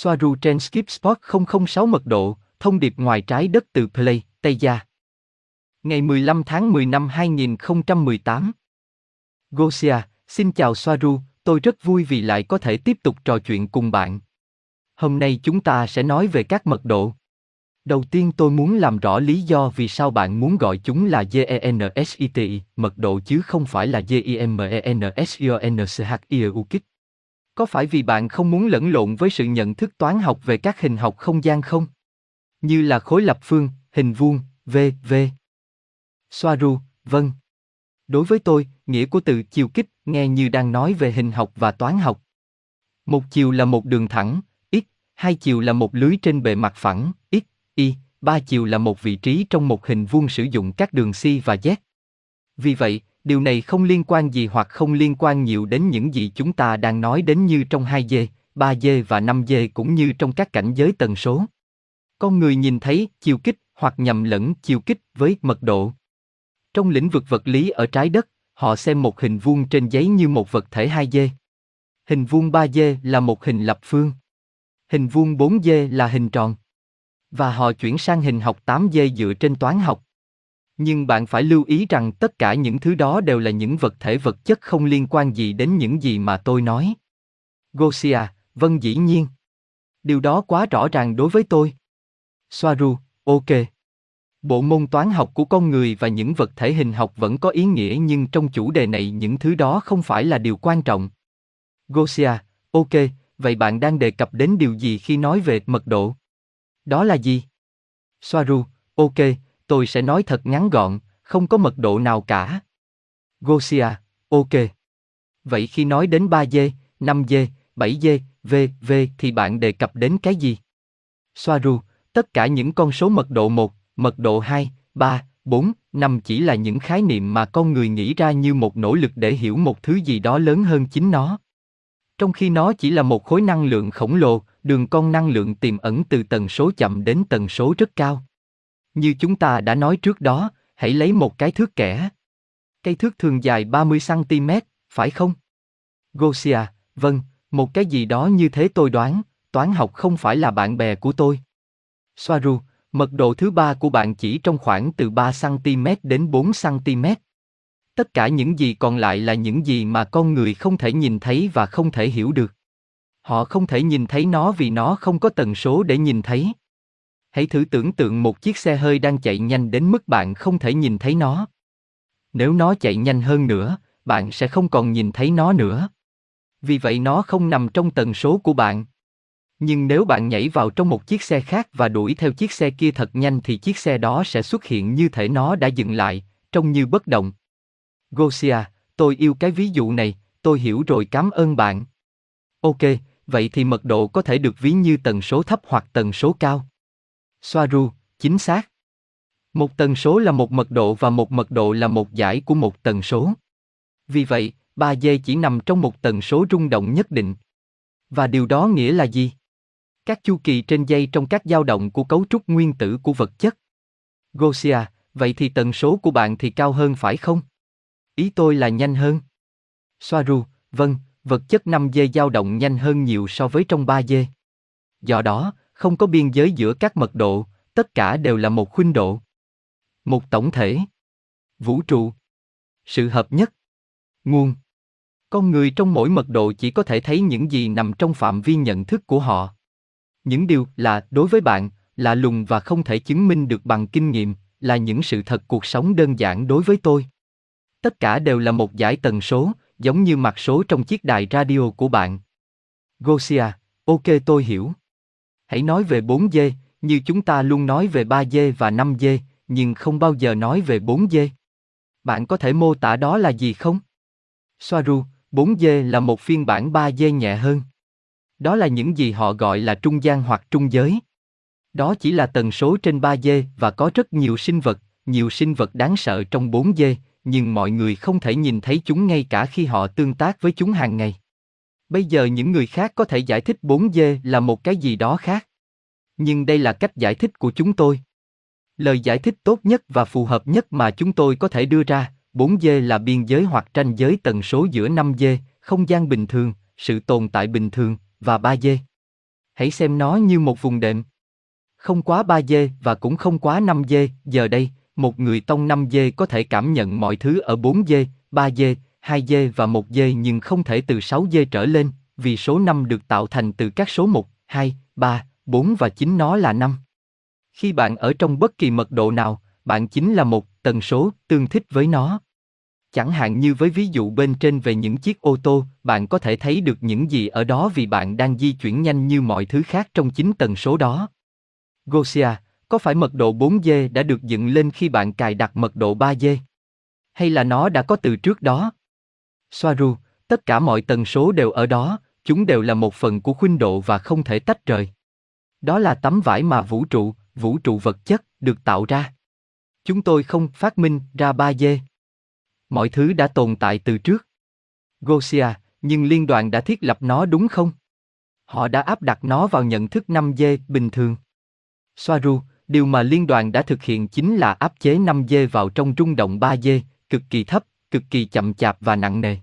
Soaru trên Skip Spot 006 mật độ, thông điệp ngoài trái đất từ Play, Tây Gia. Ngày 15 tháng 10 năm 2018. Gosia, xin chào Soaru, tôi rất vui vì lại có thể tiếp tục trò chuyện cùng bạn. Hôm nay chúng ta sẽ nói về các mật độ. Đầu tiên tôi muốn làm rõ lý do vì sao bạn muốn gọi chúng là GENSITI, mật độ chứ không phải là GIMENSIONCHIEUKIT. Có phải vì bạn không muốn lẫn lộn với sự nhận thức toán học về các hình học không gian không? Như là khối lập phương, hình vuông, v, v. Soaru, vâng. Đối với tôi, nghĩa của từ chiều kích nghe như đang nói về hình học và toán học. Một chiều là một đường thẳng, x, hai chiều là một lưới trên bề mặt phẳng, x, y, ba chiều là một vị trí trong một hình vuông sử dụng các đường si và Z. Vì vậy, điều này không liên quan gì hoặc không liên quan nhiều đến những gì chúng ta đang nói đến như trong 2D, 3D và 5D cũng như trong các cảnh giới tần số. Con người nhìn thấy chiều kích hoặc nhầm lẫn chiều kích với mật độ. Trong lĩnh vực vật lý ở trái đất, họ xem một hình vuông trên giấy như một vật thể 2D. Hình vuông 3D là một hình lập phương. Hình vuông 4D là hình tròn. Và họ chuyển sang hình học 8D dựa trên toán học. Nhưng bạn phải lưu ý rằng tất cả những thứ đó đều là những vật thể vật chất không liên quan gì đến những gì mà tôi nói. Gosia, vâng dĩ nhiên. Điều đó quá rõ ràng đối với tôi. Soaru, ok. Bộ môn toán học của con người và những vật thể hình học vẫn có ý nghĩa nhưng trong chủ đề này những thứ đó không phải là điều quan trọng. Gosia, ok, vậy bạn đang đề cập đến điều gì khi nói về mật độ? Đó là gì? Soaru, ok, tôi sẽ nói thật ngắn gọn, không có mật độ nào cả. Gosia, ok. Vậy khi nói đến 3G, 5G, 7G, V, V thì bạn đề cập đến cái gì? Soaru, tất cả những con số mật độ 1, mật độ 2, 3, 4, 5 chỉ là những khái niệm mà con người nghĩ ra như một nỗ lực để hiểu một thứ gì đó lớn hơn chính nó. Trong khi nó chỉ là một khối năng lượng khổng lồ, đường con năng lượng tiềm ẩn từ tần số chậm đến tần số rất cao. Như chúng ta đã nói trước đó, hãy lấy một cái thước kẻ. Cây thước thường dài 30cm, phải không? Gosia, vâng, một cái gì đó như thế tôi đoán, toán học không phải là bạn bè của tôi. Soaru, mật độ thứ ba của bạn chỉ trong khoảng từ 3cm đến 4cm. Tất cả những gì còn lại là những gì mà con người không thể nhìn thấy và không thể hiểu được. Họ không thể nhìn thấy nó vì nó không có tần số để nhìn thấy. Hãy thử tưởng tượng một chiếc xe hơi đang chạy nhanh đến mức bạn không thể nhìn thấy nó. Nếu nó chạy nhanh hơn nữa, bạn sẽ không còn nhìn thấy nó nữa. Vì vậy nó không nằm trong tần số của bạn. Nhưng nếu bạn nhảy vào trong một chiếc xe khác và đuổi theo chiếc xe kia thật nhanh thì chiếc xe đó sẽ xuất hiện như thể nó đã dừng lại, trông như bất động. Gosia, tôi yêu cái ví dụ này, tôi hiểu rồi cảm ơn bạn. Ok, vậy thì mật độ có thể được ví như tần số thấp hoặc tần số cao. Soaru, chính xác. Một tần số là một mật độ và một mật độ là một giải của một tần số. Vì vậy, 3D chỉ nằm trong một tần số rung động nhất định. Và điều đó nghĩa là gì? Các chu kỳ trên dây trong các dao động của cấu trúc nguyên tử của vật chất. Gosia, vậy thì tần số của bạn thì cao hơn phải không? Ý tôi là nhanh hơn. Soaru, vâng, vật chất 5D dao động nhanh hơn nhiều so với trong 3D. Do đó, không có biên giới giữa các mật độ, tất cả đều là một khuynh độ. Một tổng thể. Vũ trụ. Sự hợp nhất. Nguồn. Con người trong mỗi mật độ chỉ có thể thấy những gì nằm trong phạm vi nhận thức của họ. Những điều là đối với bạn, là lùng và không thể chứng minh được bằng kinh nghiệm, là những sự thật cuộc sống đơn giản đối với tôi. Tất cả đều là một giải tần số, giống như mặt số trong chiếc đài radio của bạn. Gosia, ok tôi hiểu. Hãy nói về 4D, như chúng ta luôn nói về 3D và 5D, nhưng không bao giờ nói về 4D. Bạn có thể mô tả đó là gì không? Soaru, 4D là một phiên bản 3D nhẹ hơn. Đó là những gì họ gọi là trung gian hoặc trung giới. Đó chỉ là tần số trên 3D và có rất nhiều sinh vật, nhiều sinh vật đáng sợ trong 4D, nhưng mọi người không thể nhìn thấy chúng ngay cả khi họ tương tác với chúng hàng ngày. Bây giờ những người khác có thể giải thích 4G là một cái gì đó khác. Nhưng đây là cách giải thích của chúng tôi. Lời giải thích tốt nhất và phù hợp nhất mà chúng tôi có thể đưa ra, 4G là biên giới hoặc tranh giới tần số giữa 5G, không gian bình thường, sự tồn tại bình thường, và 3G. Hãy xem nó như một vùng đệm. Không quá 3G và cũng không quá 5G, giờ đây, một người tông 5G có thể cảm nhận mọi thứ ở 4G, 3G, 2 dê và 1 dê nhưng không thể từ 6 dê trở lên, vì số 5 được tạo thành từ các số 1, 2, 3, 4 và chính nó là 5. Khi bạn ở trong bất kỳ mật độ nào, bạn chính là một tần số tương thích với nó. Chẳng hạn như với ví dụ bên trên về những chiếc ô tô, bạn có thể thấy được những gì ở đó vì bạn đang di chuyển nhanh như mọi thứ khác trong chính tần số đó. Gosia, có phải mật độ 4G đã được dựng lên khi bạn cài đặt mật độ 3G? Hay là nó đã có từ trước đó? Soaru, tất cả mọi tần số đều ở đó, chúng đều là một phần của khuynh độ và không thể tách rời. Đó là tấm vải mà vũ trụ, vũ trụ vật chất, được tạo ra. Chúng tôi không phát minh ra ba d. Mọi thứ đã tồn tại từ trước. Gosia, nhưng liên đoàn đã thiết lập nó đúng không? Họ đã áp đặt nó vào nhận thức 5D bình thường. Soaru, điều mà liên đoàn đã thực hiện chính là áp chế 5D vào trong rung động 3D, cực kỳ thấp, cực kỳ chậm chạp và nặng nề.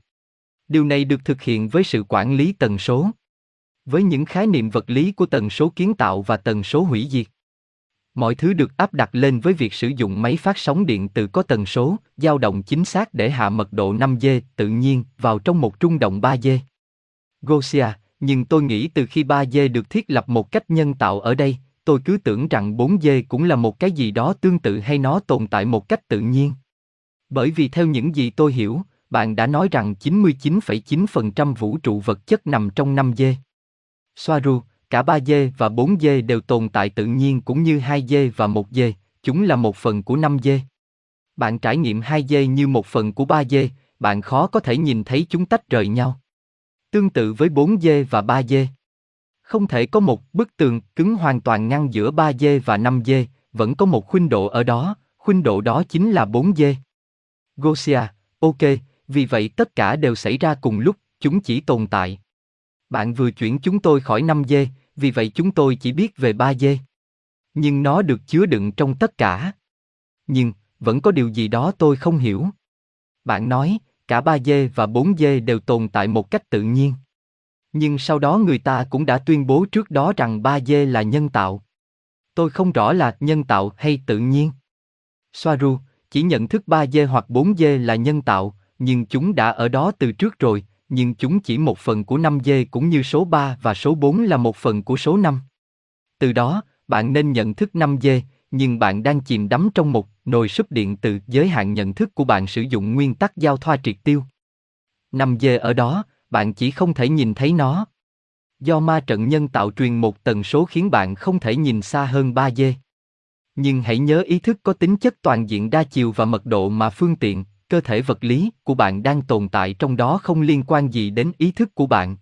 Điều này được thực hiện với sự quản lý tần số. Với những khái niệm vật lý của tần số kiến tạo và tần số hủy diệt. Mọi thứ được áp đặt lên với việc sử dụng máy phát sóng điện từ có tần số, dao động chính xác để hạ mật độ 5G tự nhiên vào trong một trung động 3G. Gosia, nhưng tôi nghĩ từ khi 3G được thiết lập một cách nhân tạo ở đây, tôi cứ tưởng rằng 4G cũng là một cái gì đó tương tự hay nó tồn tại một cách tự nhiên. Bởi vì theo những gì tôi hiểu, bạn đã nói rằng 99,9% vũ trụ vật chất nằm trong 5G. Soaru, cả 3G và 4G đều tồn tại tự nhiên cũng như 2G và 1G, chúng là một phần của 5G. Bạn trải nghiệm 2G như một phần của 3G, bạn khó có thể nhìn thấy chúng tách rời nhau. Tương tự với 4G và 3G. Không thể có một bức tường cứng hoàn toàn ngăn giữa 3G và 5G, vẫn có một khuynh độ ở đó, khuynh độ đó chính là 4G. Gosia, ok, vì vậy tất cả đều xảy ra cùng lúc, chúng chỉ tồn tại. Bạn vừa chuyển chúng tôi khỏi 5G, vì vậy chúng tôi chỉ biết về 3G. Nhưng nó được chứa đựng trong tất cả. Nhưng, vẫn có điều gì đó tôi không hiểu. Bạn nói, cả 3G và 4G đều tồn tại một cách tự nhiên. Nhưng sau đó người ta cũng đã tuyên bố trước đó rằng 3G là nhân tạo. Tôi không rõ là nhân tạo hay tự nhiên. Soaru, chỉ nhận thức 3G hoặc 4G là nhân tạo, nhưng chúng đã ở đó từ trước rồi, nhưng chúng chỉ một phần của 5G cũng như số 3 và số 4 là một phần của số 5. Từ đó, bạn nên nhận thức 5G, nhưng bạn đang chìm đắm trong một nồi súp điện từ giới hạn nhận thức của bạn sử dụng nguyên tắc giao thoa triệt tiêu. 5G ở đó, bạn chỉ không thể nhìn thấy nó. Do ma trận nhân tạo truyền một tần số khiến bạn không thể nhìn xa hơn 3G. Nhưng hãy nhớ ý thức có tính chất toàn diện đa chiều và mật độ mà phương tiện, cơ thể vật lý của bạn đang tồn tại trong đó không liên quan gì đến ý thức của bạn.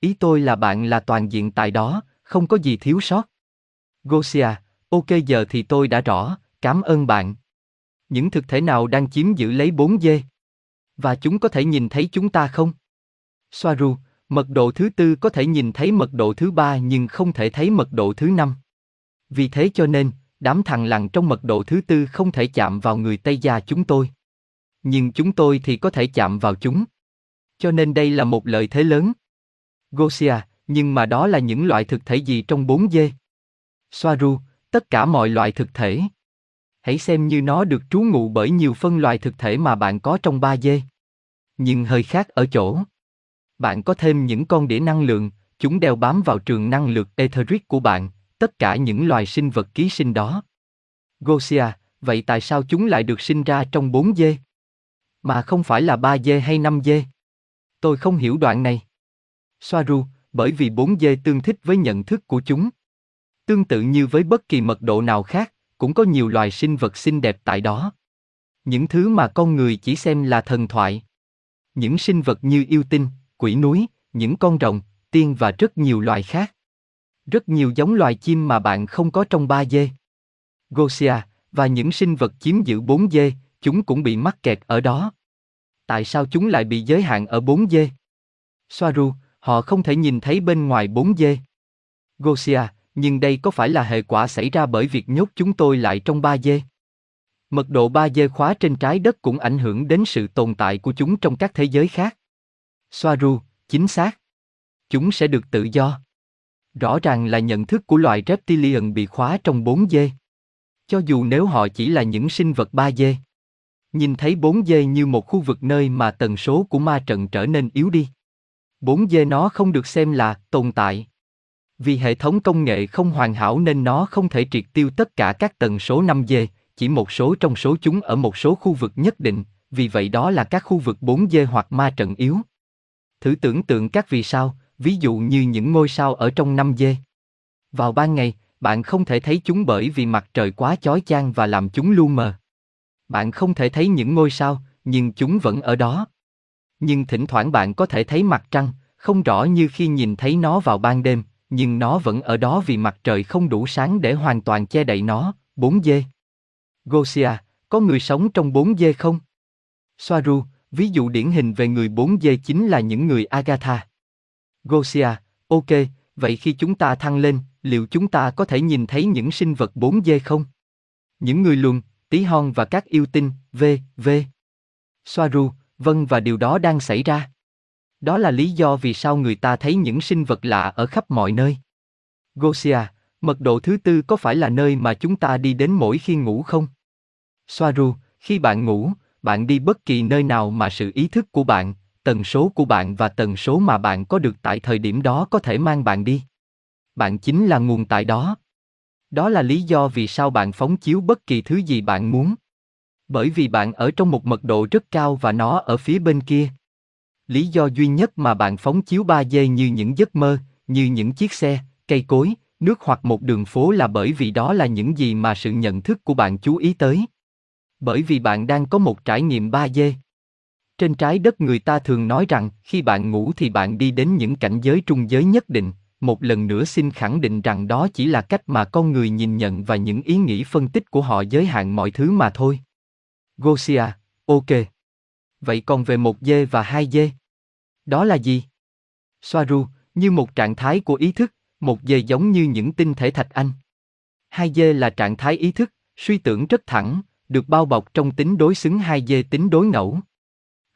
Ý tôi là bạn là toàn diện tại đó, không có gì thiếu sót. Gosia, ok giờ thì tôi đã rõ, cảm ơn bạn. Những thực thể nào đang chiếm giữ lấy 4 dê? Và chúng có thể nhìn thấy chúng ta không? Soaru, mật độ thứ tư có thể nhìn thấy mật độ thứ ba nhưng không thể thấy mật độ thứ năm. Vì thế cho nên, đám thằng lằn trong mật độ thứ tư không thể chạm vào người Tây gia chúng tôi nhưng chúng tôi thì có thể chạm vào chúng. Cho nên đây là một lợi thế lớn. Gosia, nhưng mà đó là những loại thực thể gì trong 4D? Soaru, tất cả mọi loại thực thể. Hãy xem như nó được trú ngụ bởi nhiều phân loại thực thể mà bạn có trong 3D. Nhưng hơi khác ở chỗ. Bạn có thêm những con đĩa năng lượng, chúng đeo bám vào trường năng lượng etheric của bạn, tất cả những loài sinh vật ký sinh đó. Gosia, vậy tại sao chúng lại được sinh ra trong 4 dê? Mà không phải là 3 dê hay 5 dê. Tôi không hiểu đoạn này. Soaru, bởi vì 4 dê tương thích với nhận thức của chúng. Tương tự như với bất kỳ mật độ nào khác, cũng có nhiều loài sinh vật xinh đẹp tại đó. Những thứ mà con người chỉ xem là thần thoại. Những sinh vật như yêu tinh, quỷ núi, những con rồng, tiên và rất nhiều loài khác. Rất nhiều giống loài chim mà bạn không có trong 3 dê. Gosia, và những sinh vật chiếm giữ 4 dê, chúng cũng bị mắc kẹt ở đó. Tại sao chúng lại bị giới hạn ở 4 dê? Soaru, họ không thể nhìn thấy bên ngoài 4 dê. Gosia, nhưng đây có phải là hệ quả xảy ra bởi việc nhốt chúng tôi lại trong 3 dê? Mật độ 3 dê khóa trên trái đất cũng ảnh hưởng đến sự tồn tại của chúng trong các thế giới khác. Soaru, chính xác. Chúng sẽ được tự do. Rõ ràng là nhận thức của loài reptilian bị khóa trong 4D. Cho dù nếu họ chỉ là những sinh vật 3D. Nhìn thấy 4D như một khu vực nơi mà tần số của ma trận trở nên yếu đi. 4D nó không được xem là tồn tại. Vì hệ thống công nghệ không hoàn hảo nên nó không thể triệt tiêu tất cả các tần số 5D, chỉ một số trong số chúng ở một số khu vực nhất định, vì vậy đó là các khu vực 4D hoặc ma trận yếu. Thử tưởng tượng các vì sao, ví dụ như những ngôi sao ở trong năm d Vào ban ngày, bạn không thể thấy chúng bởi vì mặt trời quá chói chang và làm chúng lu mờ. Bạn không thể thấy những ngôi sao, nhưng chúng vẫn ở đó. Nhưng thỉnh thoảng bạn có thể thấy mặt trăng, không rõ như khi nhìn thấy nó vào ban đêm, nhưng nó vẫn ở đó vì mặt trời không đủ sáng để hoàn toàn che đậy nó. 4 dê. Gosia, có người sống trong 4 dê không? Soaru, ví dụ điển hình về người 4 dê chính là những người Agatha. Gosia, ok, vậy khi chúng ta thăng lên, liệu chúng ta có thể nhìn thấy những sinh vật 4D không? Những người luân, tí hon và các yêu tinh, v, v. Soaru, vâng và điều đó đang xảy ra. Đó là lý do vì sao người ta thấy những sinh vật lạ ở khắp mọi nơi. Gosia, mật độ thứ tư có phải là nơi mà chúng ta đi đến mỗi khi ngủ không? Soaru, khi bạn ngủ, bạn đi bất kỳ nơi nào mà sự ý thức của bạn, tần số của bạn và tần số mà bạn có được tại thời điểm đó có thể mang bạn đi. Bạn chính là nguồn tại đó. Đó là lý do vì sao bạn phóng chiếu bất kỳ thứ gì bạn muốn. Bởi vì bạn ở trong một mật độ rất cao và nó ở phía bên kia. Lý do duy nhất mà bạn phóng chiếu 3D như những giấc mơ, như những chiếc xe, cây cối, nước hoặc một đường phố là bởi vì đó là những gì mà sự nhận thức của bạn chú ý tới. Bởi vì bạn đang có một trải nghiệm 3D. Trên trái đất người ta thường nói rằng khi bạn ngủ thì bạn đi đến những cảnh giới trung giới nhất định, một lần nữa xin khẳng định rằng đó chỉ là cách mà con người nhìn nhận và những ý nghĩ phân tích của họ giới hạn mọi thứ mà thôi. Gosia, ok. Vậy còn về một dê và hai dê Đó là gì? Soaru, như một trạng thái của ý thức, một dê giống như những tinh thể thạch anh. Hai dê là trạng thái ý thức, suy tưởng rất thẳng, được bao bọc trong tính đối xứng hai dê tính đối ngẫu.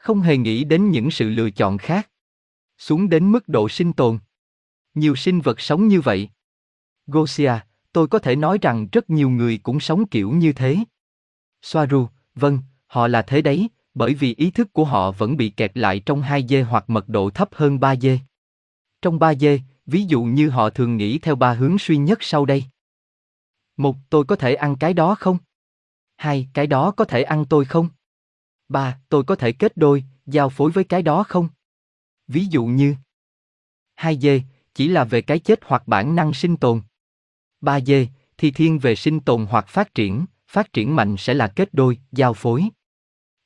Không hề nghĩ đến những sự lựa chọn khác. Xuống đến mức độ sinh tồn. Nhiều sinh vật sống như vậy. Gosia, tôi có thể nói rằng rất nhiều người cũng sống kiểu như thế. Soaru, vâng, họ là thế đấy, bởi vì ý thức của họ vẫn bị kẹt lại trong 2D hoặc mật độ thấp hơn 3D. Trong 3D, ví dụ như họ thường nghĩ theo ba hướng suy nhất sau đây. Một, tôi có thể ăn cái đó không? Hai, cái đó có thể ăn tôi không? Ba, tôi có thể kết đôi, giao phối với cái đó không? Ví dụ như 2D, chỉ là về cái chết hoặc bản năng sinh tồn. 3D, thì thiên về sinh tồn hoặc phát triển, phát triển mạnh sẽ là kết đôi, giao phối.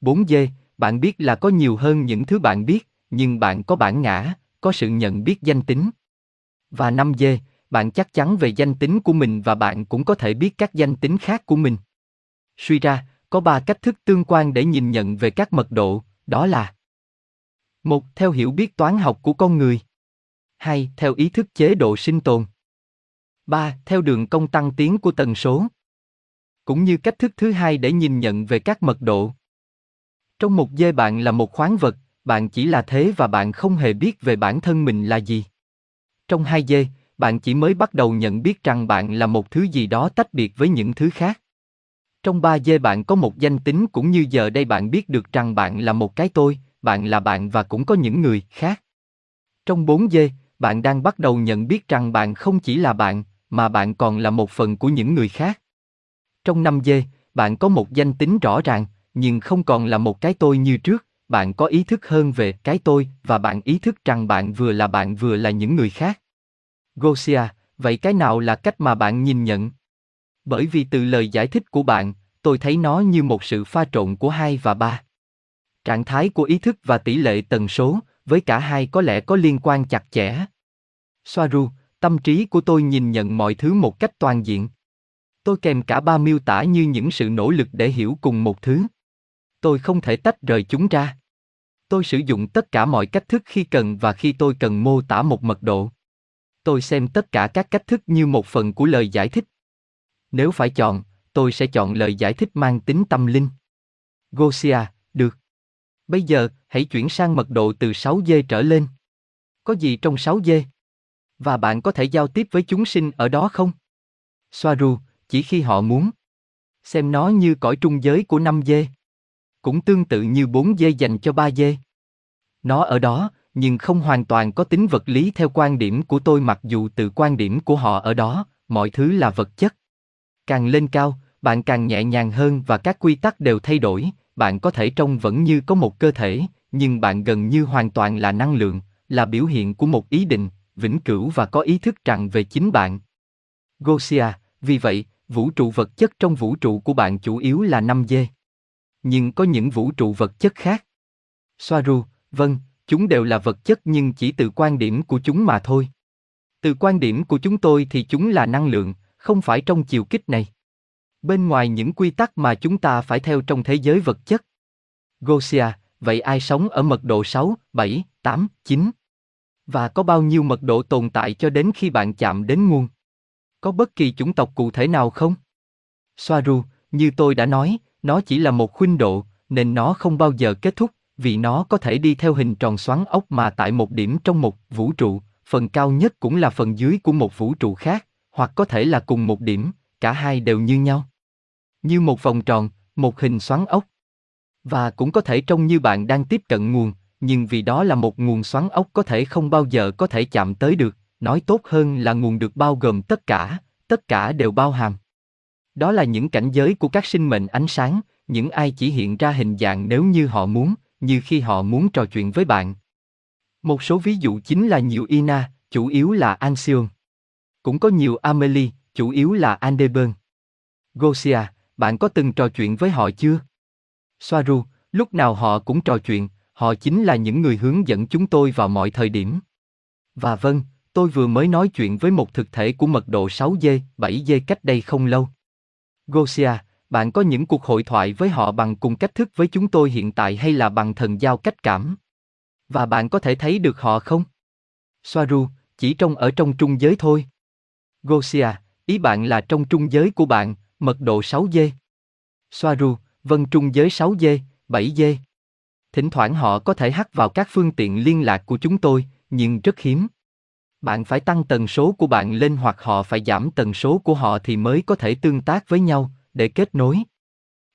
4D, bạn biết là có nhiều hơn những thứ bạn biết, nhưng bạn có bản ngã, có sự nhận biết danh tính. Và 5D, bạn chắc chắn về danh tính của mình và bạn cũng có thể biết các danh tính khác của mình. Suy ra, có ba cách thức tương quan để nhìn nhận về các mật độ, đó là một Theo hiểu biết toán học của con người 2. Theo ý thức chế độ sinh tồn 3. Theo đường công tăng tiến của tần số Cũng như cách thức thứ hai để nhìn nhận về các mật độ. Trong một dê bạn là một khoáng vật, bạn chỉ là thế và bạn không hề biết về bản thân mình là gì. Trong hai dê, bạn chỉ mới bắt đầu nhận biết rằng bạn là một thứ gì đó tách biệt với những thứ khác. Trong ba dê bạn có một danh tính cũng như giờ đây bạn biết được rằng bạn là một cái tôi, bạn là bạn và cũng có những người khác. Trong bốn dê, bạn đang bắt đầu nhận biết rằng bạn không chỉ là bạn, mà bạn còn là một phần của những người khác. Trong năm dê, bạn có một danh tính rõ ràng, nhưng không còn là một cái tôi như trước, bạn có ý thức hơn về cái tôi và bạn ý thức rằng bạn vừa là bạn vừa là những người khác. Gosia, vậy cái nào là cách mà bạn nhìn nhận? Bởi vì từ lời giải thích của bạn, tôi thấy nó như một sự pha trộn của hai và ba. Trạng thái của ý thức và tỷ lệ tần số, với cả hai có lẽ có liên quan chặt chẽ. Soaru, tâm trí của tôi nhìn nhận mọi thứ một cách toàn diện. Tôi kèm cả ba miêu tả như những sự nỗ lực để hiểu cùng một thứ. Tôi không thể tách rời chúng ra. Tôi sử dụng tất cả mọi cách thức khi cần và khi tôi cần mô tả một mật độ. Tôi xem tất cả các cách thức như một phần của lời giải thích. Nếu phải chọn, tôi sẽ chọn lời giải thích mang tính tâm linh. Gosia, được. Bây giờ, hãy chuyển sang mật độ từ 6 dê trở lên. Có gì trong 6 dê? Và bạn có thể giao tiếp với chúng sinh ở đó không? Soaru, chỉ khi họ muốn. Xem nó như cõi trung giới của năm dê. Cũng tương tự như bốn dê dành cho ba dê. Nó ở đó, nhưng không hoàn toàn có tính vật lý theo quan điểm của tôi mặc dù từ quan điểm của họ ở đó, mọi thứ là vật chất. Càng lên cao, bạn càng nhẹ nhàng hơn và các quy tắc đều thay đổi, bạn có thể trông vẫn như có một cơ thể, nhưng bạn gần như hoàn toàn là năng lượng, là biểu hiện của một ý định, vĩnh cửu và có ý thức rằng về chính bạn. Gosia, vì vậy, vũ trụ vật chất trong vũ trụ của bạn chủ yếu là 5D. Nhưng có những vũ trụ vật chất khác. Soaru, vâng, chúng đều là vật chất nhưng chỉ từ quan điểm của chúng mà thôi. Từ quan điểm của chúng tôi thì chúng là năng lượng, không phải trong chiều kích này. Bên ngoài những quy tắc mà chúng ta phải theo trong thế giới vật chất. Gosia, vậy ai sống ở mật độ 6, 7, 8, 9? Và có bao nhiêu mật độ tồn tại cho đến khi bạn chạm đến nguồn? Có bất kỳ chủng tộc cụ thể nào không? Soaru, như tôi đã nói, nó chỉ là một khuynh độ, nên nó không bao giờ kết thúc, vì nó có thể đi theo hình tròn xoắn ốc mà tại một điểm trong một vũ trụ, phần cao nhất cũng là phần dưới của một vũ trụ khác, hoặc có thể là cùng một điểm, cả hai đều như nhau. Như một vòng tròn, một hình xoắn ốc. Và cũng có thể trông như bạn đang tiếp cận nguồn, nhưng vì đó là một nguồn xoắn ốc có thể không bao giờ có thể chạm tới được, nói tốt hơn là nguồn được bao gồm tất cả, tất cả đều bao hàm. Đó là những cảnh giới của các sinh mệnh ánh sáng, những ai chỉ hiện ra hình dạng nếu như họ muốn, như khi họ muốn trò chuyện với bạn. Một số ví dụ chính là nhiều Ina, chủ yếu là Anxion. Cũng có nhiều Amelie, chủ yếu là Andeburn. Gosia, bạn có từng trò chuyện với họ chưa? Soaru, lúc nào họ cũng trò chuyện, họ chính là những người hướng dẫn chúng tôi vào mọi thời điểm. Và vâng, tôi vừa mới nói chuyện với một thực thể của mật độ 6G, 7G cách đây không lâu. Gosia, bạn có những cuộc hội thoại với họ bằng cùng cách thức với chúng tôi hiện tại hay là bằng thần giao cách cảm? Và bạn có thể thấy được họ không? Soaru, chỉ trong ở trong trung giới thôi. Gosia, ý bạn là trong trung giới của bạn, mật độ 6G. Soaru, vân trung giới 6G, 7G. Thỉnh thoảng họ có thể hắt vào các phương tiện liên lạc của chúng tôi, nhưng rất hiếm. Bạn phải tăng tần số của bạn lên hoặc họ phải giảm tần số của họ thì mới có thể tương tác với nhau, để kết nối.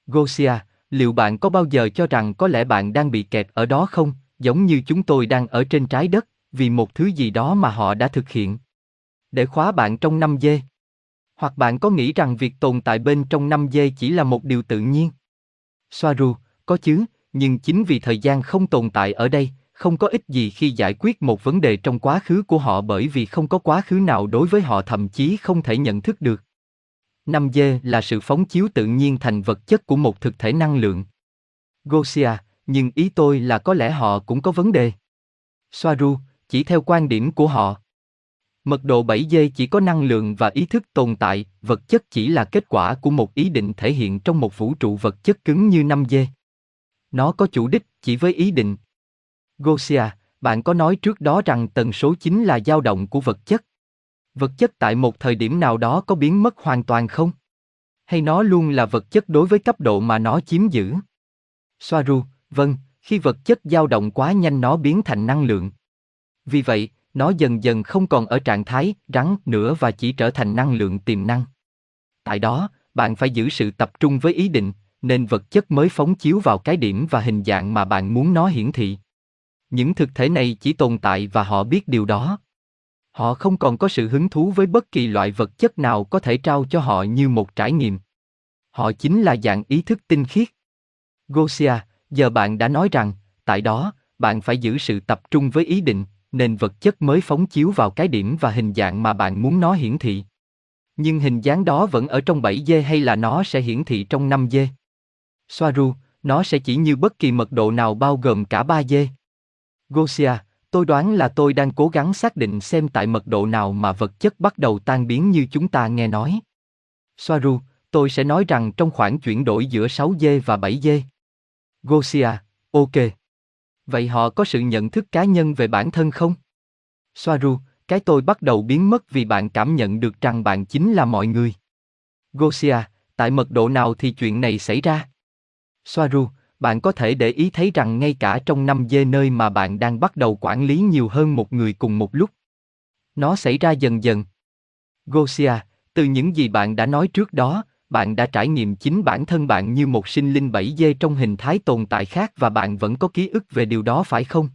Gosia, liệu bạn có bao giờ cho rằng có lẽ bạn đang bị kẹt ở đó không, giống như chúng tôi đang ở trên trái đất, vì một thứ gì đó mà họ đã thực hiện? Để khóa bạn trong 5 dê. Hoặc bạn có nghĩ rằng việc tồn tại bên trong 5 dê chỉ là một điều tự nhiên? Soaru, có chứ, nhưng chính vì thời gian không tồn tại ở đây, không có ích gì khi giải quyết một vấn đề trong quá khứ của họ bởi vì không có quá khứ nào đối với họ thậm chí không thể nhận thức được. 5D là sự phóng chiếu tự nhiên thành vật chất của một thực thể năng lượng. Gosia, nhưng ý tôi là có lẽ họ cũng có vấn đề. Soaru, chỉ theo quan điểm của họ. Mật độ 7 dây chỉ có năng lượng và ý thức tồn tại, vật chất chỉ là kết quả của một ý định thể hiện trong một vũ trụ vật chất cứng như 5 dây. Nó có chủ đích chỉ với ý định. Gosia, bạn có nói trước đó rằng tần số chính là dao động của vật chất. Vật chất tại một thời điểm nào đó có biến mất hoàn toàn không? Hay nó luôn là vật chất đối với cấp độ mà nó chiếm giữ? Soaru, vâng, khi vật chất dao động quá nhanh nó biến thành năng lượng. Vì vậy, nó dần dần không còn ở trạng thái rắn nữa và chỉ trở thành năng lượng tiềm năng. Tại đó, bạn phải giữ sự tập trung với ý định, nên vật chất mới phóng chiếu vào cái điểm và hình dạng mà bạn muốn nó hiển thị. Những thực thể này chỉ tồn tại và họ biết điều đó. Họ không còn có sự hứng thú với bất kỳ loại vật chất nào có thể trao cho họ như một trải nghiệm. Họ chính là dạng ý thức tinh khiết. Gosia, giờ bạn đã nói rằng, tại đó, bạn phải giữ sự tập trung với ý định, nên vật chất mới phóng chiếu vào cái điểm và hình dạng mà bạn muốn nó hiển thị. Nhưng hình dáng đó vẫn ở trong 7D hay là nó sẽ hiển thị trong 5D? Soaru, nó sẽ chỉ như bất kỳ mật độ nào bao gồm cả 3D. Gosia, tôi đoán là tôi đang cố gắng xác định xem tại mật độ nào mà vật chất bắt đầu tan biến như chúng ta nghe nói. Soaru, tôi sẽ nói rằng trong khoảng chuyển đổi giữa 6 dê và 7 dê. Gosia, ok. Vậy họ có sự nhận thức cá nhân về bản thân không? Soaru, cái tôi bắt đầu biến mất vì bạn cảm nhận được rằng bạn chính là mọi người. Gosia, tại mật độ nào thì chuyện này xảy ra? Soaru, bạn có thể để ý thấy rằng ngay cả trong năm dê nơi mà bạn đang bắt đầu quản lý nhiều hơn một người cùng một lúc. Nó xảy ra dần dần. Gosia, từ những gì bạn đã nói trước đó, bạn đã trải nghiệm chính bản thân bạn như một sinh linh 7D trong hình thái tồn tại khác và bạn vẫn có ký ức về điều đó phải không?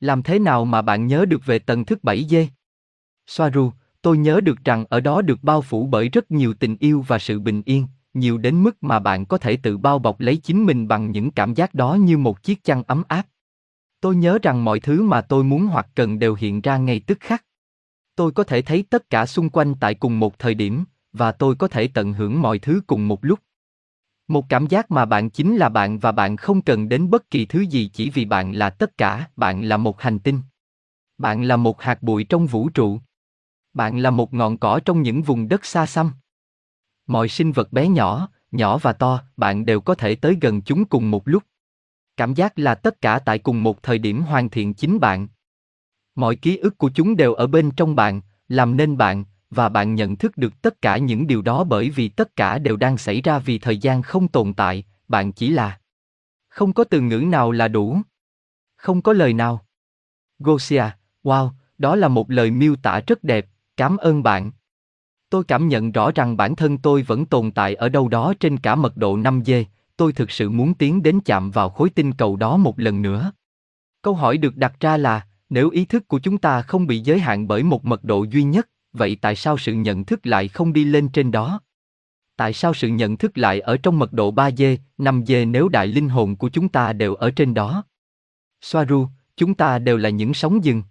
Làm thế nào mà bạn nhớ được về tầng thức 7D? Soaru, tôi nhớ được rằng ở đó được bao phủ bởi rất nhiều tình yêu và sự bình yên, nhiều đến mức mà bạn có thể tự bao bọc lấy chính mình bằng những cảm giác đó như một chiếc chăn ấm áp. Tôi nhớ rằng mọi thứ mà tôi muốn hoặc cần đều hiện ra ngay tức khắc. Tôi có thể thấy tất cả xung quanh tại cùng một thời điểm, và tôi có thể tận hưởng mọi thứ cùng một lúc. Một cảm giác mà bạn chính là bạn và bạn không cần đến bất kỳ thứ gì chỉ vì bạn là tất cả, bạn là một hành tinh. Bạn là một hạt bụi trong vũ trụ. Bạn là một ngọn cỏ trong những vùng đất xa xăm. Mọi sinh vật bé nhỏ, nhỏ và to, bạn đều có thể tới gần chúng cùng một lúc. Cảm giác là tất cả tại cùng một thời điểm hoàn thiện chính bạn. Mọi ký ức của chúng đều ở bên trong bạn, làm nên bạn, và bạn nhận thức được tất cả những điều đó bởi vì tất cả đều đang xảy ra vì thời gian không tồn tại, bạn chỉ là. Không có từ ngữ nào là đủ. Không có lời nào. Gosia, wow, đó là một lời miêu tả rất đẹp, cảm ơn bạn. Tôi cảm nhận rõ rằng bản thân tôi vẫn tồn tại ở đâu đó trên cả mật độ 5G, tôi thực sự muốn tiến đến chạm vào khối tinh cầu đó một lần nữa. Câu hỏi được đặt ra là, nếu ý thức của chúng ta không bị giới hạn bởi một mật độ duy nhất, vậy tại sao sự nhận thức lại không đi lên trên đó? Tại sao sự nhận thức lại ở trong mật độ 3D, 5D nếu đại linh hồn của chúng ta đều ở trên đó? Soaru, chúng ta đều là những sóng dừng.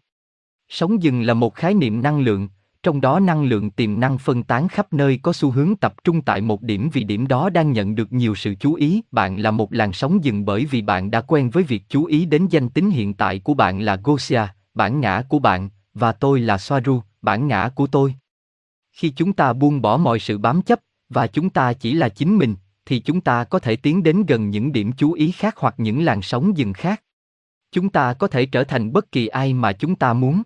Sóng dừng là một khái niệm năng lượng, trong đó năng lượng tiềm năng phân tán khắp nơi có xu hướng tập trung tại một điểm vì điểm đó đang nhận được nhiều sự chú ý. Bạn là một làn sóng dừng bởi vì bạn đã quen với việc chú ý đến danh tính hiện tại của bạn là Gosia, bản ngã của bạn, và tôi là Soaru, bản ngã của tôi. Khi chúng ta buông bỏ mọi sự bám chấp, và chúng ta chỉ là chính mình, thì chúng ta có thể tiến đến gần những điểm chú ý khác hoặc những làn sóng dừng khác. Chúng ta có thể trở thành bất kỳ ai mà chúng ta muốn.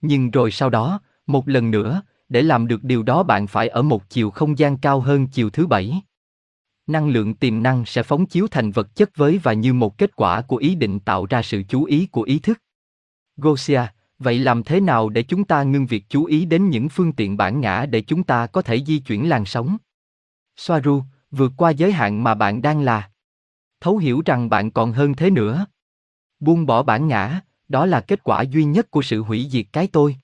Nhưng rồi sau đó, một lần nữa, để làm được điều đó bạn phải ở một chiều không gian cao hơn chiều thứ bảy. Năng lượng tiềm năng sẽ phóng chiếu thành vật chất với và như một kết quả của ý định tạo ra sự chú ý của ý thức. Gosia, vậy làm thế nào để chúng ta ngưng việc chú ý đến những phương tiện bản ngã để chúng ta có thể di chuyển làn sóng? Soaru, vượt qua giới hạn mà bạn đang là. Thấu hiểu rằng bạn còn hơn thế nữa. Buông bỏ bản ngã, đó là kết quả duy nhất của sự hủy diệt cái tôi.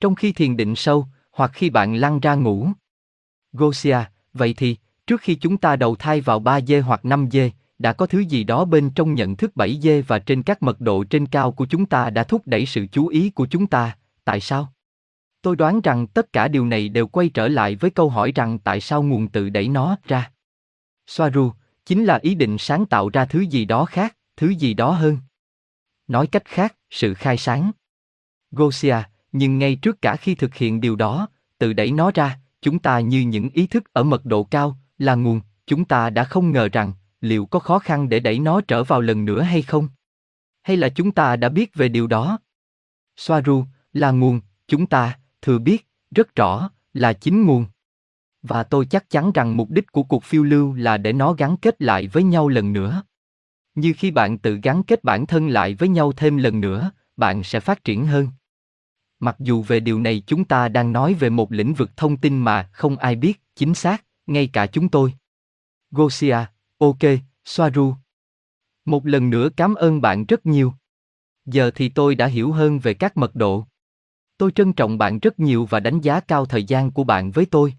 Trong khi thiền định sâu, hoặc khi bạn lăn ra ngủ. Gosia, vậy thì, trước khi chúng ta đầu thai vào 3D hoặc 5D, đã có thứ gì đó bên trong nhận thức 7D và trên các mật độ trên cao của chúng ta đã thúc đẩy sự chú ý của chúng ta, tại sao? Tôi đoán rằng tất cả điều này đều quay trở lại với câu hỏi rằng tại sao nguồn tự đẩy nó ra. Soaru, chính là ý định sáng tạo ra thứ gì đó khác, thứ gì đó hơn. Nói cách khác, sự khai sáng. Gosia, nhưng ngay trước cả khi thực hiện điều đó, tự đẩy nó ra, chúng ta như những ý thức ở mật độ cao, là nguồn, chúng ta đã không ngờ rằng, liệu có khó khăn để đẩy nó trở vào lần nữa hay không? Hay là chúng ta đã biết về điều đó? Soaru, là nguồn, chúng ta, thừa biết, rất rõ, là chính nguồn. Và tôi chắc chắn rằng mục đích của cuộc phiêu lưu là để nó gắn kết lại với nhau lần nữa. Như khi bạn tự gắn kết bản thân lại với nhau thêm lần nữa, bạn sẽ phát triển hơn. Mặc dù về điều này chúng ta đang nói về một lĩnh vực thông tin mà không ai biết, chính xác, ngay cả chúng tôi. Gosia, ok, Soaru. Một lần nữa cảm ơn bạn rất nhiều. Giờ thì tôi đã hiểu hơn về các mật độ. Tôi trân trọng bạn rất nhiều và đánh giá cao thời gian của bạn với tôi.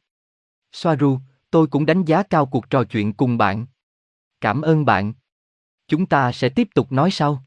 Soaru, tôi cũng đánh giá cao cuộc trò chuyện cùng bạn. Cảm ơn bạn. Chúng ta sẽ tiếp tục nói sau.